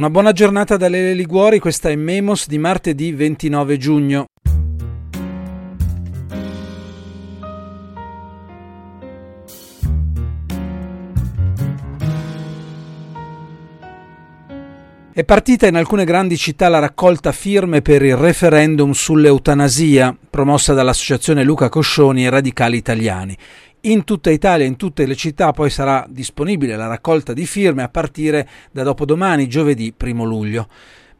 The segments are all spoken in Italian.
Una buona giornata da Lele Liguori, questa è Memos di martedì 29 giugno. È partita in alcune grandi città la raccolta firme per il referendum sull'eutanasia, promossa dall'associazione Luca Coscioni e Radicali Italiani. In tutta Italia, in tutte le città, poi sarà disponibile la raccolta di firme a partire da dopodomani, giovedì 1 luglio.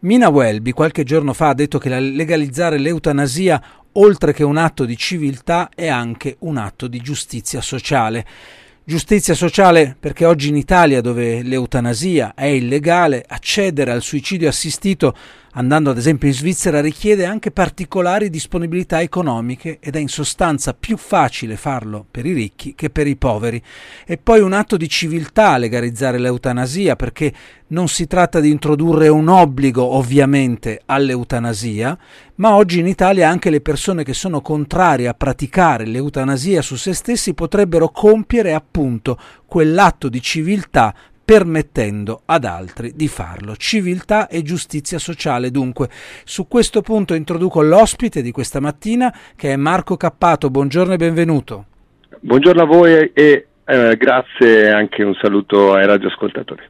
Mina Welby qualche giorno fa ha detto che legalizzare l'eutanasia, oltre che un atto di civiltà, è anche un atto di giustizia sociale. Giustizia sociale perché oggi in Italia, dove l'eutanasia è illegale, accedere al suicidio assistito, andando ad esempio in Svizzera, richiede anche particolari disponibilità economiche ed è in sostanza più facile farlo per i ricchi che per i poveri. E poi un atto di civiltà legalizzare l'eutanasia perché non si tratta di introdurre un obbligo ovviamente all'eutanasia, ma oggi in Italia anche le persone che sono contrarie a praticare l'eutanasia su se stessi potrebbero compiere appunto quell'atto di civiltà permettendo ad altri di farlo. Civiltà e giustizia sociale dunque. Su questo punto introduco l'ospite di questa mattina che è Marco Cappato. Buongiorno e benvenuto. Buongiorno a voi e eh, grazie anche un saluto ai radioascoltatori.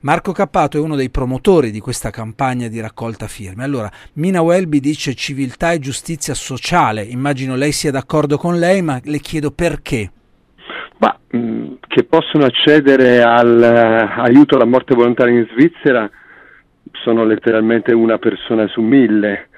Marco Cappato è uno dei promotori di questa campagna di raccolta firme. Allora, Mina Welby dice civiltà e giustizia sociale. Immagino lei sia d'accordo con lei, ma le chiedo perché. Ma, mh, mm, che possono accedere all'aiuto uh, alla morte volontaria in Svizzera sono letteralmente una persona su mille,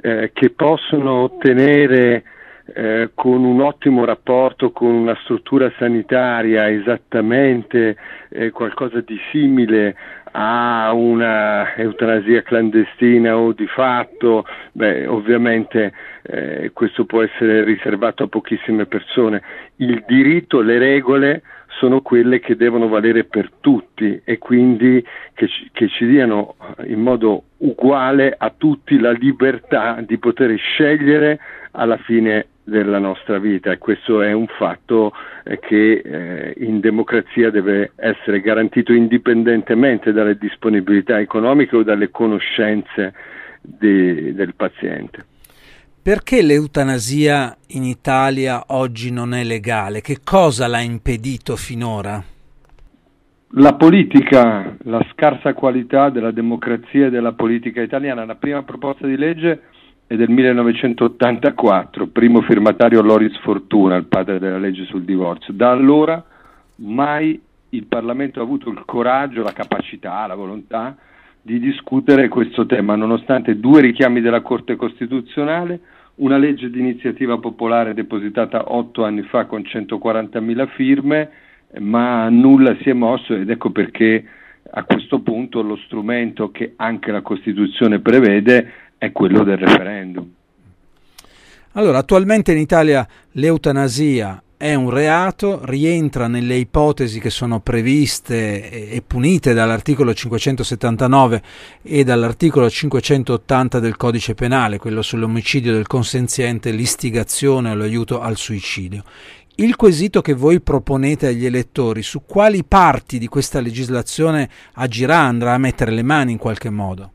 eh, che possono ottenere eh, con un ottimo rapporto con una struttura sanitaria esattamente eh, qualcosa di simile a una eutanasia clandestina o di fatto, beh, ovviamente eh, questo può essere riservato a pochissime persone. Il diritto, le regole sono quelle che devono valere per tutti e quindi che ci, che ci diano in modo uguale a tutti la libertà di poter scegliere alla fine della nostra vita e questo è un fatto eh, che eh, in democrazia deve essere garantito indipendentemente dalle disponibilità economiche o dalle conoscenze di, del paziente. Perché l'eutanasia in Italia oggi non è legale? Che cosa l'ha impedito finora? La politica, la scarsa qualità della democrazia e della politica italiana. La prima proposta di legge è del 1984, primo firmatario Loris Fortuna, il padre della legge sul divorzio. Da allora mai il Parlamento ha avuto il coraggio, la capacità, la volontà di discutere questo tema, nonostante due richiami della Corte Costituzionale, una legge di iniziativa popolare depositata otto anni fa con 140.000 firme, ma nulla si è mosso ed ecco perché a questo punto lo strumento che anche la Costituzione prevede è quello del referendum. Allora, attualmente in Italia l'eutanasia è un reato, rientra nelle ipotesi che sono previste e punite dall'articolo 579 e dall'articolo 580 del codice penale, quello sull'omicidio del consenziente, l'istigazione o l'aiuto al suicidio. Il quesito che voi proponete agli elettori, su quali parti di questa legislazione agirà, andrà a mettere le mani in qualche modo?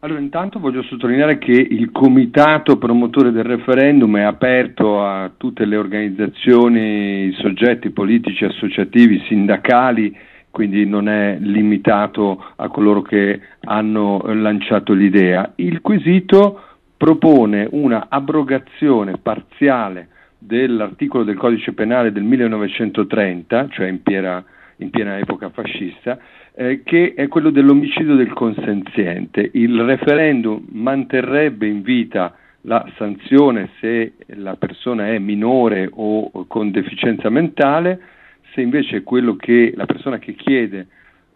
Allora, intanto voglio sottolineare che il comitato promotore del referendum è aperto a tutte le organizzazioni, soggetti politici, associativi, sindacali, quindi non è limitato a coloro che hanno lanciato l'idea. Il quesito propone una abrogazione parziale dell'articolo del codice penale del 1930, cioè in piena, in piena epoca fascista, eh, che è quello dell'omicidio del consenziente. Il referendum manterrebbe in vita la sanzione se la persona è minore o con deficienza mentale, se invece quello che la persona che chiede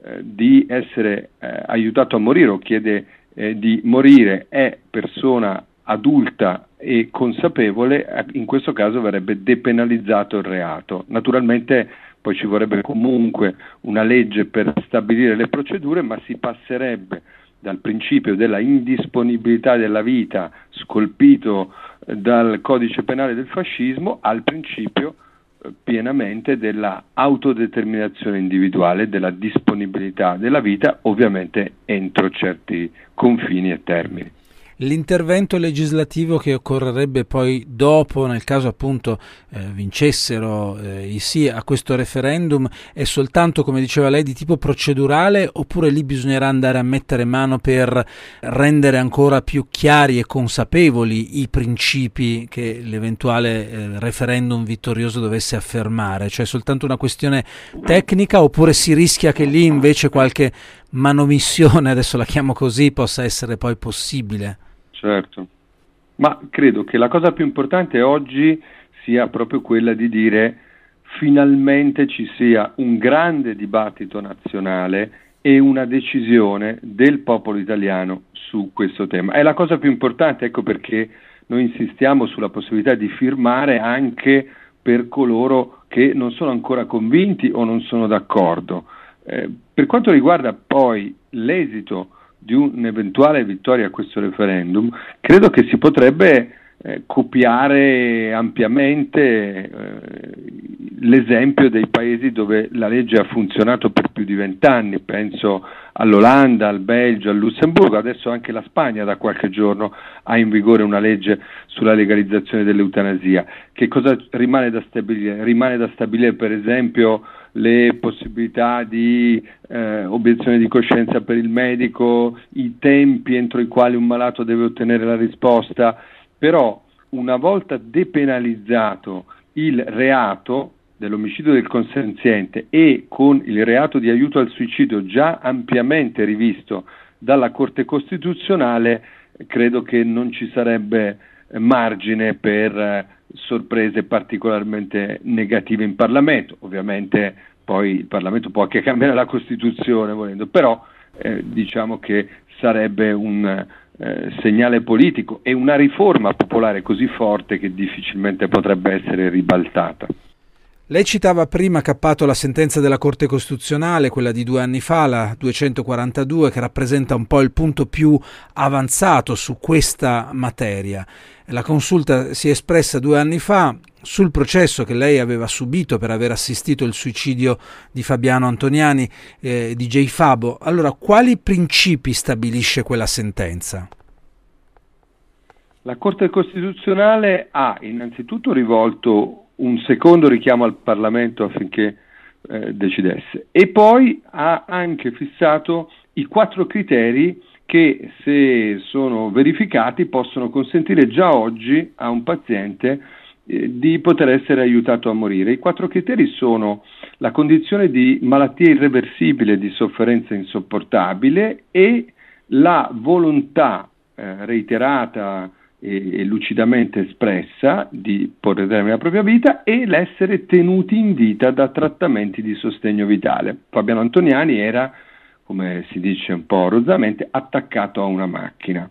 eh, di essere eh, aiutato a morire o chiede eh, di morire è persona adulta e consapevole, eh, in questo caso verrebbe depenalizzato il reato. Naturalmente poi ci vorrebbe comunque una legge per stabilire le procedure, ma si passerebbe dal principio della indisponibilità della vita scolpito eh, dal codice penale del fascismo al principio pienamente della autodeterminazione individuale, della disponibilità della vita, ovviamente entro certi confini e termini l'intervento legislativo che occorrerebbe poi dopo, nel caso appunto eh, vincessero eh, i sì a questo referendum, è soltanto, come diceva lei, di tipo procedurale oppure lì bisognerà andare a mettere mano per rendere ancora più chiari e consapevoli i principi che l'eventuale eh, referendum vittorioso dovesse affermare? Cioè soltanto una questione tecnica oppure si rischia che lì invece qualche manomissione, adesso la chiamo così, possa essere poi possibile? Certo, ma credo che la cosa più importante oggi sia proprio quella di dire finalmente ci sia un grande dibattito nazionale e una decisione del popolo italiano su questo tema. È la cosa più importante, ecco perché noi insistiamo sulla possibilità di firmare anche per coloro che non sono ancora convinti o non sono d'accordo. Eh, per quanto riguarda poi l'esito di un'eventuale vittoria a questo referendum, credo che si potrebbe eh, copiare ampiamente eh, l'esempio dei paesi dove la legge ha funzionato per più di vent'anni, penso all'Olanda, al Belgio, al Lussemburgo, adesso anche la Spagna da qualche giorno ha in vigore una legge sulla legalizzazione dell'eutanasia. Che cosa rimane da stabilire? Rimane da stabilire per esempio le possibilità di eh, obiezione di coscienza per il medico, i tempi entro i quali un malato deve ottenere la risposta, però una volta depenalizzato il reato dell'omicidio del consenziente e con il reato di aiuto al suicidio già ampiamente rivisto dalla Corte Costituzionale, credo che non ci sarebbe margine per sorprese particolarmente negative in Parlamento. Ovviamente poi il Parlamento può anche cambiare la Costituzione volendo, però eh, diciamo che sarebbe un eh, segnale politico e una riforma popolare così forte che difficilmente potrebbe essere ribaltata. Lei citava prima Cappato la sentenza della Corte Costituzionale, quella di due anni fa, la 242, che rappresenta un po' il punto più avanzato su questa materia. La consulta si è espressa due anni fa sul processo che lei aveva subito per aver assistito il suicidio di Fabiano Antoniani eh, di J. Fabo. Allora, quali principi stabilisce quella sentenza? La Corte Costituzionale ha innanzitutto rivolto un secondo richiamo al Parlamento affinché eh, decidesse e poi ha anche fissato i quattro criteri che se sono verificati possono consentire già oggi a un paziente eh, di poter essere aiutato a morire. I quattro criteri sono la condizione di malattia irreversibile, di sofferenza insopportabile e la volontà eh, reiterata e, lucidamente espressa di porre termine alla propria vita e l'essere tenuti in vita da trattamenti di sostegno vitale. Fabiano Antoniani era, come si dice un po' rozzamente, attaccato a una macchina.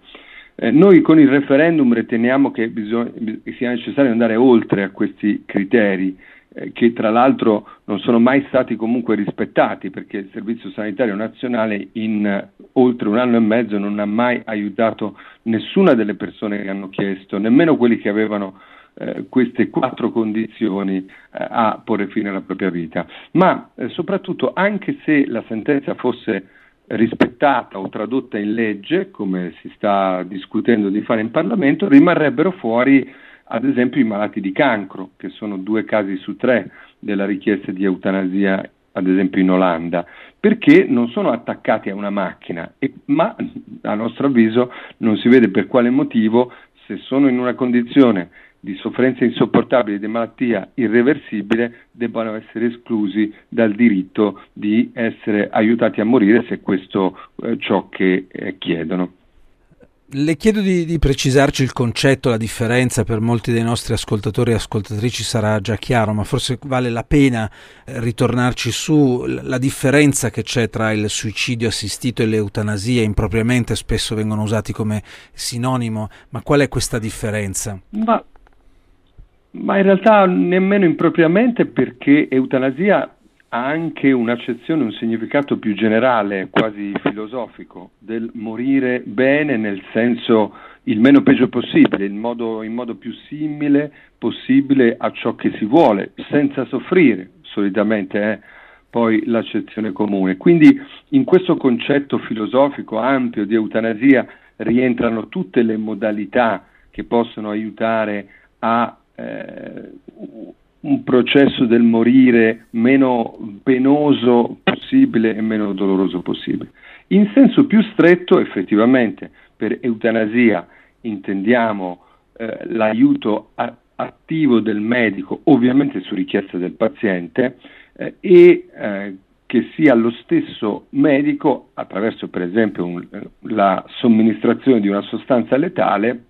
Eh, noi con il referendum riteniamo che bisog- sia necessario andare oltre a questi criteri eh, che tra l'altro non sono mai stati comunque rispettati perché il Servizio Sanitario Nazionale in eh, oltre un anno e mezzo non ha mai aiutato nessuna delle persone che hanno chiesto, nemmeno quelli che avevano eh, queste quattro condizioni eh, a porre fine alla propria vita. Ma eh, soprattutto anche se la sentenza fosse rispettata o tradotta in legge, come si sta discutendo di fare in Parlamento, rimarrebbero fuori ad esempio i malati di cancro, che sono due casi su tre della richiesta di eutanasia, ad esempio in Olanda, perché non sono attaccati a una macchina, e, ma a nostro avviso non si vede per quale motivo, se sono in una condizione di sofferenza insopportabile, di malattia irreversibile, debbano essere esclusi dal diritto di essere aiutati a morire se questo è eh, ciò che eh, chiedono. Le chiedo di, di, precisarci il concetto, la differenza, per molti dei nostri ascoltatori e ascoltatrici sarà già chiaro, ma forse vale la pena eh, ritornarci su la differenza che c'è tra il suicidio assistito e l'eutanasia, impropriamente spesso vengono usati come sinonimo, ma qual è questa differenza? Ma, ma in realtà nemmeno impropriamente perché eutanasia ha anche un'accezione, un significato più generale, quasi filosofico, del morire bene nel senso il meno peggio possibile, in modo, in modo più simile possibile a ciò che si vuole, senza soffrire, solitamente è poi l'accezione comune. Quindi in questo concetto filosofico ampio di eutanasia rientrano tutte le modalità che possono aiutare a eh, un processo del morire meno penoso possibile e meno doloroso possibile. In senso più stretto, effettivamente, per eutanasia intendiamo eh, l'aiuto a- attivo del medico, ovviamente su richiesta del paziente, eh, e eh, che sia lo stesso medico, attraverso per esempio un, la somministrazione di una sostanza letale,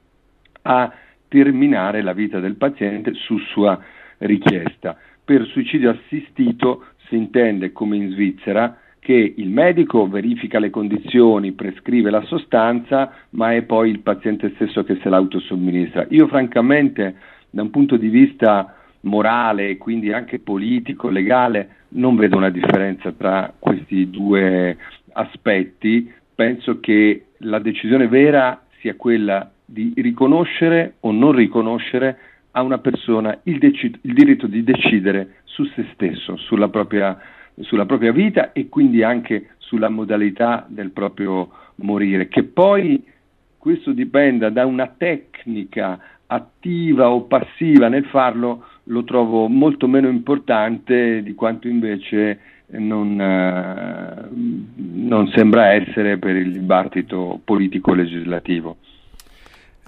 a terminare la vita del paziente su sua richiesta. Per suicidio assistito si intende, come in Svizzera, che il medico verifica le condizioni, prescrive la sostanza, ma è poi il paziente stesso che se l'autosomministra. Io francamente, da un punto di vista morale e quindi anche politico, legale, non vedo una differenza tra questi due aspetti. Penso che la decisione vera sia quella di riconoscere o non riconoscere a una persona il, dec- il diritto di decidere su se stesso, sulla propria, sulla propria vita e quindi anche sulla modalità del proprio morire, che poi questo dipenda da una tecnica attiva o passiva nel farlo, lo trovo molto meno importante di quanto invece non, eh, non sembra essere per il dibattito politico-legislativo.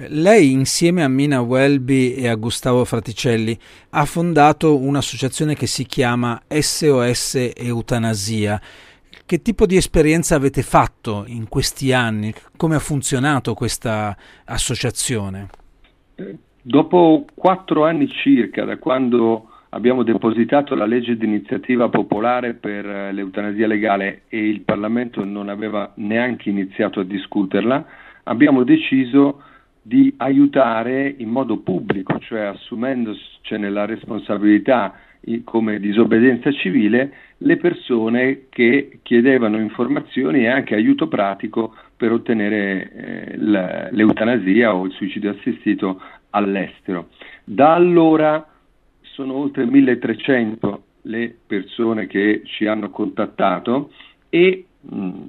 Lei insieme a Mina Welby e a Gustavo Fraticelli ha fondato un'associazione che si chiama SOS Eutanasia. Che tipo di esperienza avete fatto in questi anni? Come ha funzionato questa associazione? Dopo quattro anni circa da quando abbiamo depositato la legge di iniziativa popolare per l'eutanasia legale e il Parlamento non aveva neanche iniziato a discuterla, abbiamo deciso di aiutare in modo pubblico, cioè assumendocene la responsabilità come disobbedienza civile, le persone che chiedevano informazioni e anche aiuto pratico per ottenere eh, l'eutanasia o il suicidio assistito all'estero. Da allora sono oltre 1300 le persone che ci hanno contattato e mh,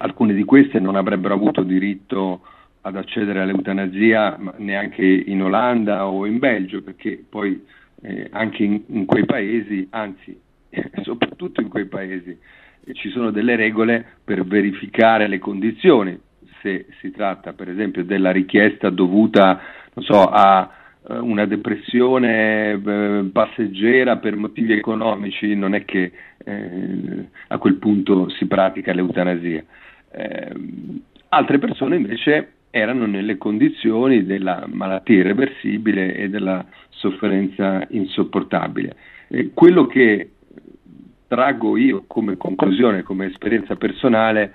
alcune di queste non avrebbero avuto diritto ad accedere all'eutanasia neanche in Olanda o in Belgio, perché poi eh, anche in, in, quei paesi, anzi soprattutto in quei paesi, eh, ci sono delle regole per verificare le condizioni, se si tratta per esempio della richiesta dovuta so, a eh, una depressione eh, passeggera per motivi economici, non è che eh, a quel punto si pratica l'eutanasia. altre persone invece erano nelle condizioni della malattia irreversibile e della sofferenza insopportabile. E quello che traggo io come conclusione, come esperienza personale,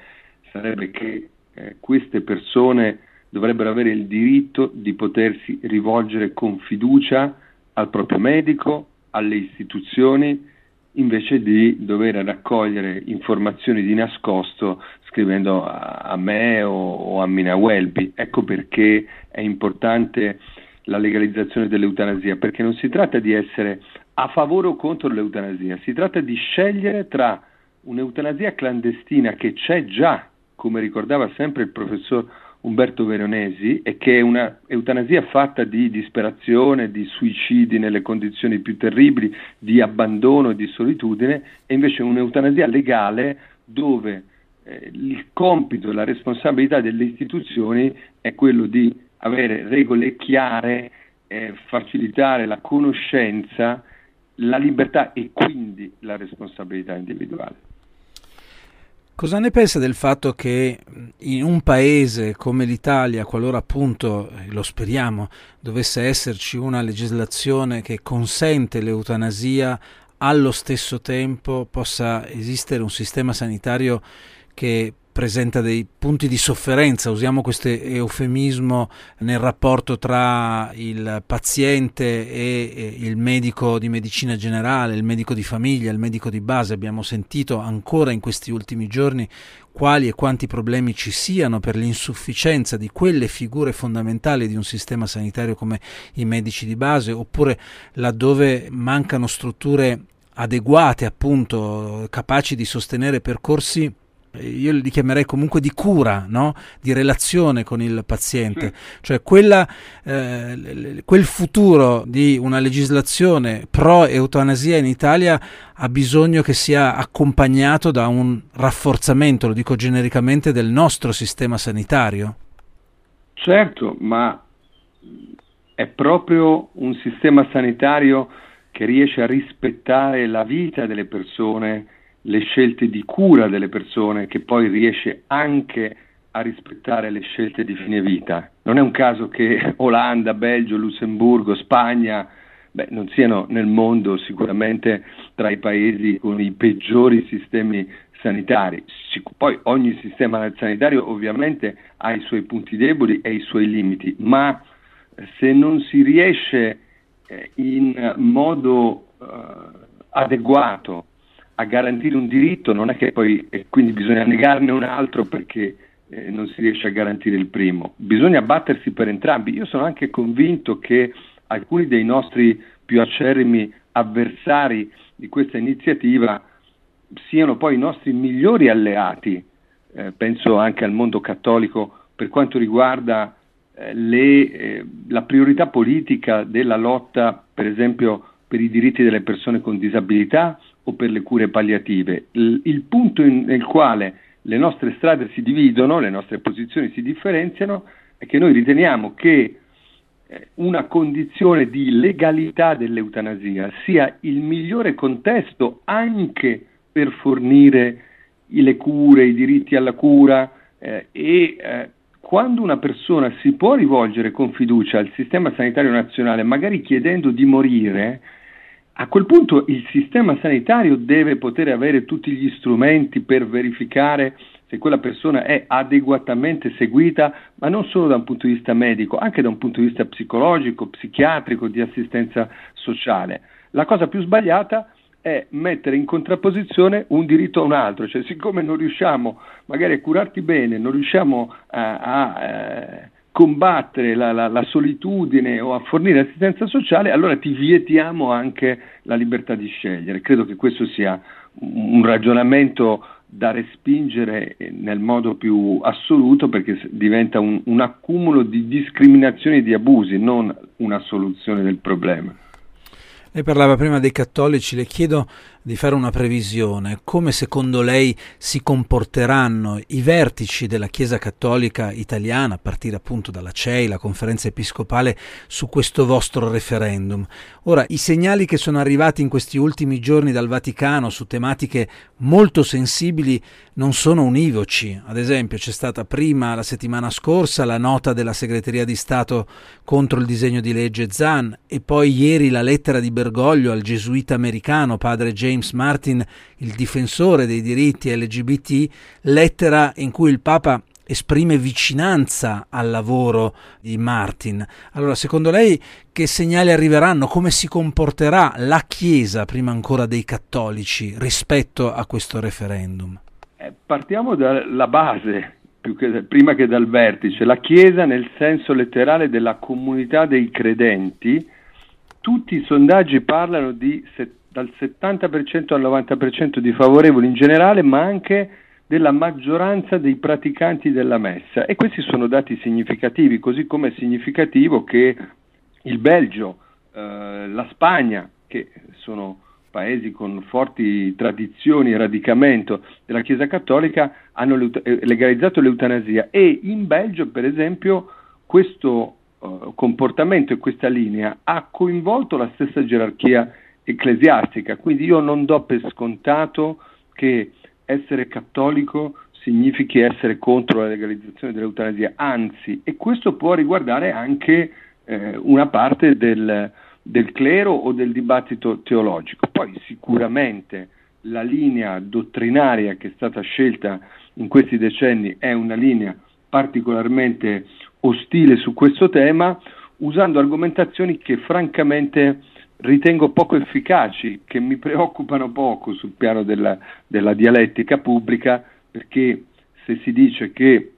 sarebbe che eh, queste persone dovrebbero avere il diritto di potersi rivolgere con fiducia al proprio medico, alle istituzioni, invece di dover raccogliere informazioni di nascosto scrivendo a, a me o, o, a Mina Welby. Ecco perché è importante la legalizzazione dell'eutanasia, perché non si tratta di essere a favore o contro l'eutanasia, si tratta di scegliere tra un'eutanasia clandestina che c'è già, come ricordava sempre il professor Umberto Veronesi e che è una eutanasia fatta di disperazione, di suicidi nelle condizioni più terribili, di abbandono e di solitudine, e invece un'eutanasia legale dove eh, il compito e la responsabilità delle istituzioni è quello di avere regole chiare, eh, facilitare la conoscenza, la libertà e quindi la responsabilità individuale. Cosa ne pensa del fatto che in un paese come l'Italia, qualora appunto, lo speriamo, dovesse esserci una legislazione che consente l'eutanasia, allo stesso tempo possa esistere un sistema sanitario che presenta dei punti di sofferenza, usiamo questo eufemismo nel rapporto tra il paziente e il medico di medicina generale, il medico di famiglia, il medico di base. Abbiamo sentito ancora in questi ultimi giorni quali e quanti problemi ci siano per l'insufficienza di quelle figure fondamentali di un sistema sanitario come i medici di base, oppure laddove mancano strutture adeguate, appunto, capaci di sostenere percorsi io li chiamerei comunque di cura, no? di relazione con il paziente, cioè quella, eh, quel futuro di una legislazione pro eutanasia in Italia ha bisogno che sia accompagnato da un rafforzamento, lo dico genericamente, del nostro sistema sanitario. Certo, ma è proprio un sistema sanitario che riesce a rispettare la vita delle persone le scelte di cura delle persone, che poi riesce anche a rispettare le scelte di fine vita. Non è un caso che Olanda, Belgio, Lussemburgo, Spagna beh, non siano nel mondo sicuramente tra i paesi con i peggiori sistemi sanitari. Poi ogni sistema sanitario ovviamente ha i suoi punti deboli e i suoi limiti, ma se non si riesce eh, in modo uh, adeguato a garantire un diritto non è che poi eh, quindi bisogna negarne un altro perché eh, non si riesce a garantire il primo, bisogna battersi per entrambi. Io sono anche convinto che alcuni dei nostri più acerrimi avversari di questa iniziativa siano poi i nostri migliori alleati, eh, penso anche al mondo cattolico per quanto riguarda eh, le, eh, la priorità politica della lotta, per esempio, per i diritti delle persone con disabilità o per le cure palliative. Il, il punto in, nel quale le nostre strade si dividono, le nostre posizioni si differenziano, è che noi riteniamo che eh, una condizione di legalità dell'eutanasia sia il migliore contesto anche per fornire le cure, i diritti alla cura eh, e eh, quando una persona si può rivolgere con fiducia al sistema sanitario nazionale, magari chiedendo di morire, a quel punto il sistema sanitario deve poter avere tutti gli strumenti per verificare se quella persona è adeguatamente seguita, ma non solo da un punto di vista medico, anche da un punto di vista psicologico, psichiatrico, di assistenza sociale. La cosa più sbagliata è mettere in contrapposizione un diritto a un altro, cioè siccome non riusciamo magari a curarti bene, non riusciamo a, a, eh, combattere la, la, la, solitudine o a fornire assistenza sociale, allora ti vietiamo anche la libertà di scegliere. Credo che questo sia un ragionamento da respingere nel modo più assoluto perché diventa un, un accumulo di discriminazioni e di abusi, non una soluzione del problema. Lei parlava prima dei cattolici, le chiedo di fare una previsione. Come secondo lei si comporteranno i vertici della Chiesa Cattolica italiana, a partire appunto dalla CEI, la conferenza episcopale, su questo vostro referendum? Ora, i segnali che sono arrivati in questi ultimi giorni dal Vaticano su tematiche molto sensibili non sono univoci. Ad esempio, c'è stata prima la settimana scorsa la nota della Segreteria di Stato contro il disegno di legge Zan e poi ieri la lettera di Bergoglio al gesuita americano padre James James Martin, il difensore dei diritti LGBT, lettera in cui il Papa esprime vicinanza al lavoro di Martin. Allora, secondo lei che segnali arriveranno? Come si comporterà la Chiesa, prima ancora dei cattolici, rispetto a questo referendum? Eh, partiamo dalla base, che, prima che dal vertice. La Chiesa, nel senso letterale della comunità dei credenti, tutti i sondaggi parlano di 70 dal 70% al 90% di favorevoli in generale, ma anche della maggioranza dei praticanti della messa. E questi sono dati significativi, così come è significativo che il Belgio, eh, la Spagna, che sono paesi con forti tradizioni e radicamento della Chiesa Cattolica, hanno eh, legalizzato l'eutanasia e in Belgio, per esempio, questo uh, comportamento e questa linea ha coinvolto la stessa gerarchia ecclesiastica, quindi io non do per scontato che essere cattolico significhi essere contro la legalizzazione dell'eutanasia, anzi, e questo può riguardare anche eh, una parte del, del, clero o del dibattito teologico. Poi sicuramente la linea dottrinaria che è stata scelta in questi decenni è una linea particolarmente ostile su questo tema, usando argomentazioni che francamente ritengo poco efficaci, che mi preoccupano poco sul piano della, della dialettica pubblica, perché se si dice che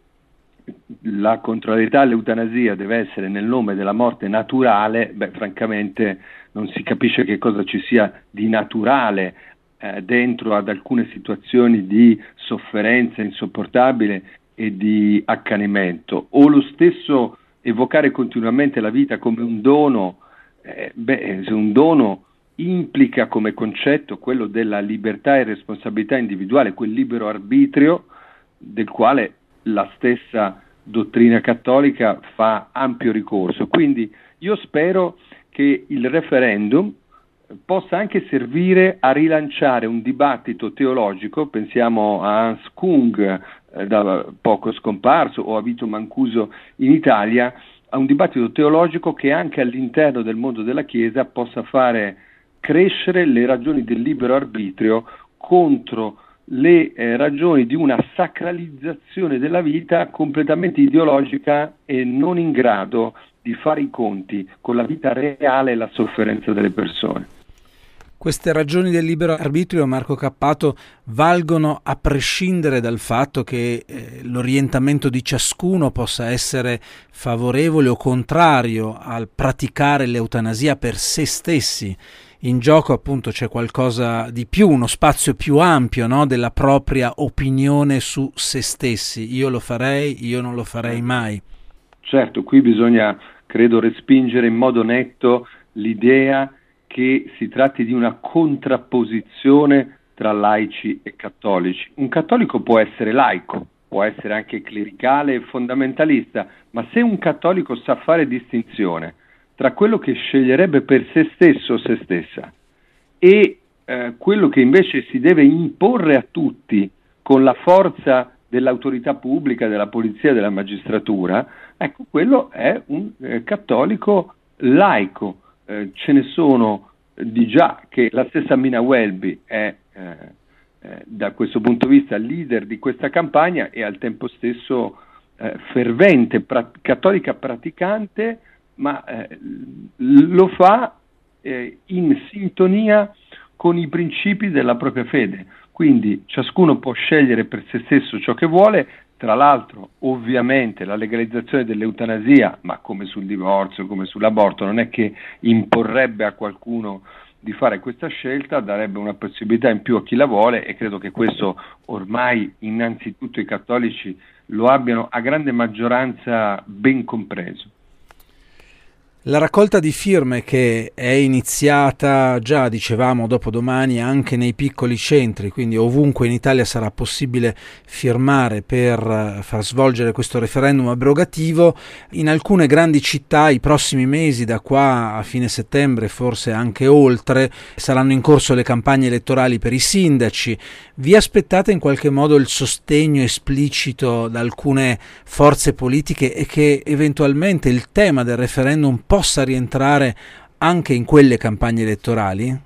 la contrarietà all'eutanasia deve essere nel nome della morte naturale, beh, francamente non si capisce che cosa ci sia di naturale eh, dentro ad alcune situazioni di sofferenza insopportabile e di accanimento. O lo stesso evocare continuamente la vita come un dono, eh, beh, un dono implica come concetto quello della libertà e responsabilità individuale, quel libero arbitrio del quale la stessa dottrina cattolica fa ampio ricorso. Quindi io spero che il referendum possa anche servire a rilanciare un dibattito teologico, pensiamo a Hans Kung, eh, da poco scomparso, o a Vito Mancuso in Italia, a un dibattito teologico che anche all'interno del mondo della Chiesa possa fare crescere le ragioni del libero arbitrio contro le eh, ragioni di una sacralizzazione della vita completamente ideologica e non in grado di fare i conti con la vita reale e la sofferenza delle persone. Queste ragioni del libero arbitrio, Marco Cappato, valgono a prescindere dal fatto che eh, l'orientamento di ciascuno possa essere favorevole o contrario al praticare l'eutanasia per se stessi in gioco appunto c'è qualcosa di più, uno spazio più ampio no? della propria opinione su se stessi. Io lo farei, io non lo farei mai. Certo, qui bisogna, credo, respingere in modo netto l'idea che si tratti di una contrapposizione tra laici e cattolici. Un cattolico può essere laico, può essere anche clericale e fondamentalista, ma se un cattolico sa fare distinzione tra quello che sceglierebbe per se stesso o se stessa e eh, quello che invece si deve imporre a tutti con la forza dell'autorità pubblica, della polizia, della magistratura, ecco, quello è un eh, cattolico laico. Eh, ce ne sono di già che la stessa Mina Welby è eh, eh, da questo punto di vista leader di questa campagna e al tempo stesso eh, fervente, pra- cattolica praticante, ma lo fa in sintonia con i principi della propria fede. Quindi ciascuno può scegliere per se stesso ciò che vuole, tra l'altro ovviamente la legalizzazione dell'eutanasia, ma come sul divorzio, come sull'aborto, non è che imporrebbe a qualcuno di fare questa scelta, darebbe una possibilità in più a chi la vuole e credo che questo ormai innanzitutto i cattolici lo abbiano a grande maggioranza ben compreso. La raccolta di firme che è iniziata già, dicevamo, dopo domani anche nei piccoli centri, quindi ovunque in Italia sarà possibile firmare per eh, far svolgere questo referendum abrogativo, in alcune grandi città i prossimi mesi, da qua a fine settembre, forse anche oltre, saranno in corso le campagne elettorali per i sindaci. Vi aspettate in qualche modo il sostegno esplicito da alcune forze politiche e che eventualmente il tema del referendum possa rientrare anche in quelle campagne elettorali?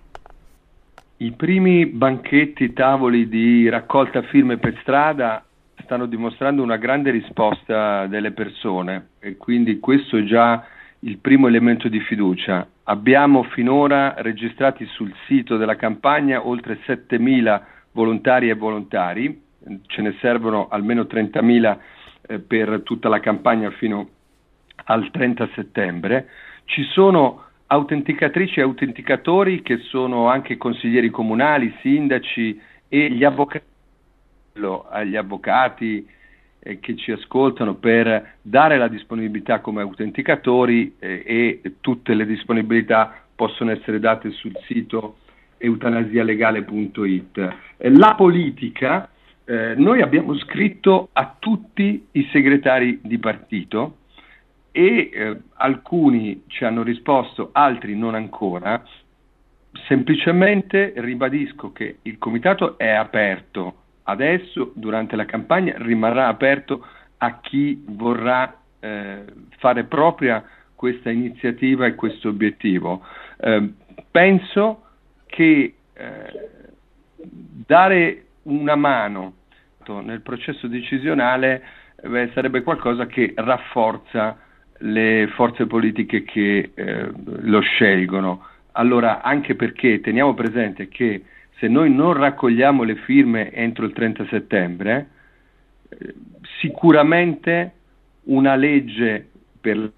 I primi banchetti, tavoli di raccolta firme per strada stanno dimostrando una grande risposta delle persone e quindi questo è già il primo elemento di fiducia. Abbiamo finora registrati sul sito della campagna oltre 7.000 volontari e volontari, ce ne servono almeno 30.000 eh, per tutta la campagna fino al 30 settembre. Ci sono autenticatrici e autenticatori che sono anche consiglieri comunali, sindaci e gli avvocati, agli avvocati eh, che ci ascoltano per dare la disponibilità come autenticatori eh, e tutte le disponibilità possono essere date sul sito eutanasialegale.it. Eh, la politica, eh, noi abbiamo scritto a tutti i segretari di partito e eh, alcuni ci hanno risposto, altri non ancora. Semplicemente ribadisco che il comitato è aperto adesso, durante la campagna, rimarrà aperto a chi vorrà eh, fare propria questa iniziativa e questo obiettivo. Eh, penso che eh, dare una mano nel processo decisionale beh, sarebbe qualcosa che rafforza le forze politiche che eh, lo scelgono. Allora, anche perché teniamo presente che se noi non raccogliamo le firme entro il 30 settembre, eh, sicuramente una legge per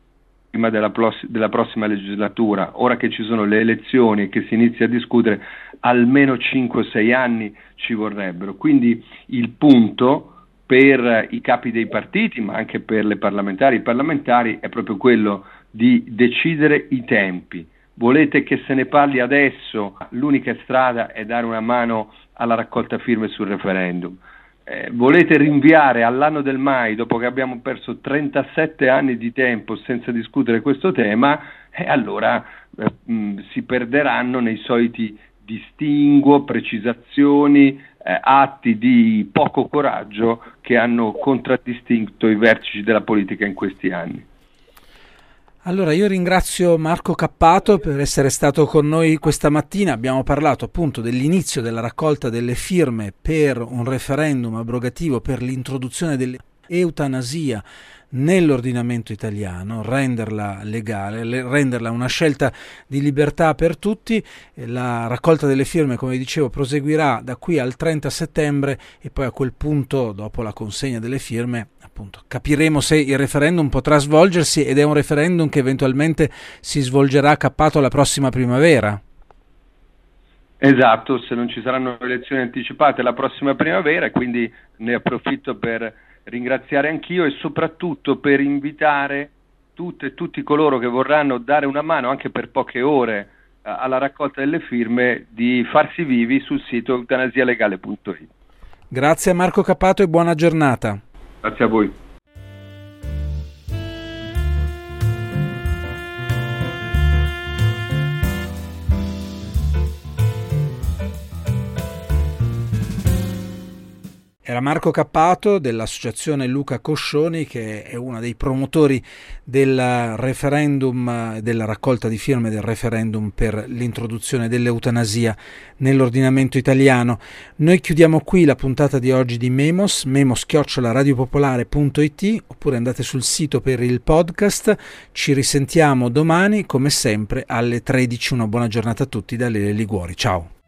prima della, plos- della, prossima legislatura, ora che ci sono le elezioni e che si inizia a discutere, almeno 5-6 anni ci vorrebbero. Quindi il punto per i capi dei partiti, ma anche per le parlamentari e parlamentari, è proprio quello di decidere i tempi. Volete che se ne parli adesso? L'unica strada è dare una mano alla raccolta firme sul referendum eh, volete rinviare all'anno del mai, dopo che abbiamo perso 37 anni di tempo senza discutere questo tema, eh, allora eh, mh, si perderanno nei soliti distinguo, precisazioni, eh, atti di poco coraggio che hanno contraddistinto i vertici della politica in questi anni. Allora io ringrazio Marco Cappato per essere stato con noi questa mattina. Abbiamo parlato appunto dell'inizio della raccolta delle firme per un referendum abrogativo per l'introduzione dell'eutanasia nell'ordinamento italiano, renderla legale, renderla una scelta di libertà per tutti. La raccolta delle firme, come dicevo, proseguirà da qui al 30 settembre e poi a quel punto, dopo la consegna delle firme, appunto, capiremo se il referendum potrà svolgersi ed è un referendum che eventualmente si svolgerà cappato la prossima primavera. Esatto, se non ci saranno elezioni anticipate la prossima primavera quindi ne approfitto per ringraziare anch'io e soprattutto per invitare tutte e tutti coloro che vorranno dare una mano anche per poche ore alla raccolta delle firme di farsi vivi sul sito eutanasialegale.it. Grazie a Marco Capato e buona giornata. Grazie a voi. Era Marco Cappato dell'associazione Luca Coscioni che è uno dei promotori del referendum, della raccolta di firme del referendum per l'introduzione dell'eutanasia nell'ordinamento italiano. Noi chiudiamo qui la puntata di oggi di Memos, memos-radiopopolare.it oppure andate sul sito per il podcast. Ci risentiamo domani come sempre alle 13. Una buona giornata a tutti da Lele Liguori. Ciao!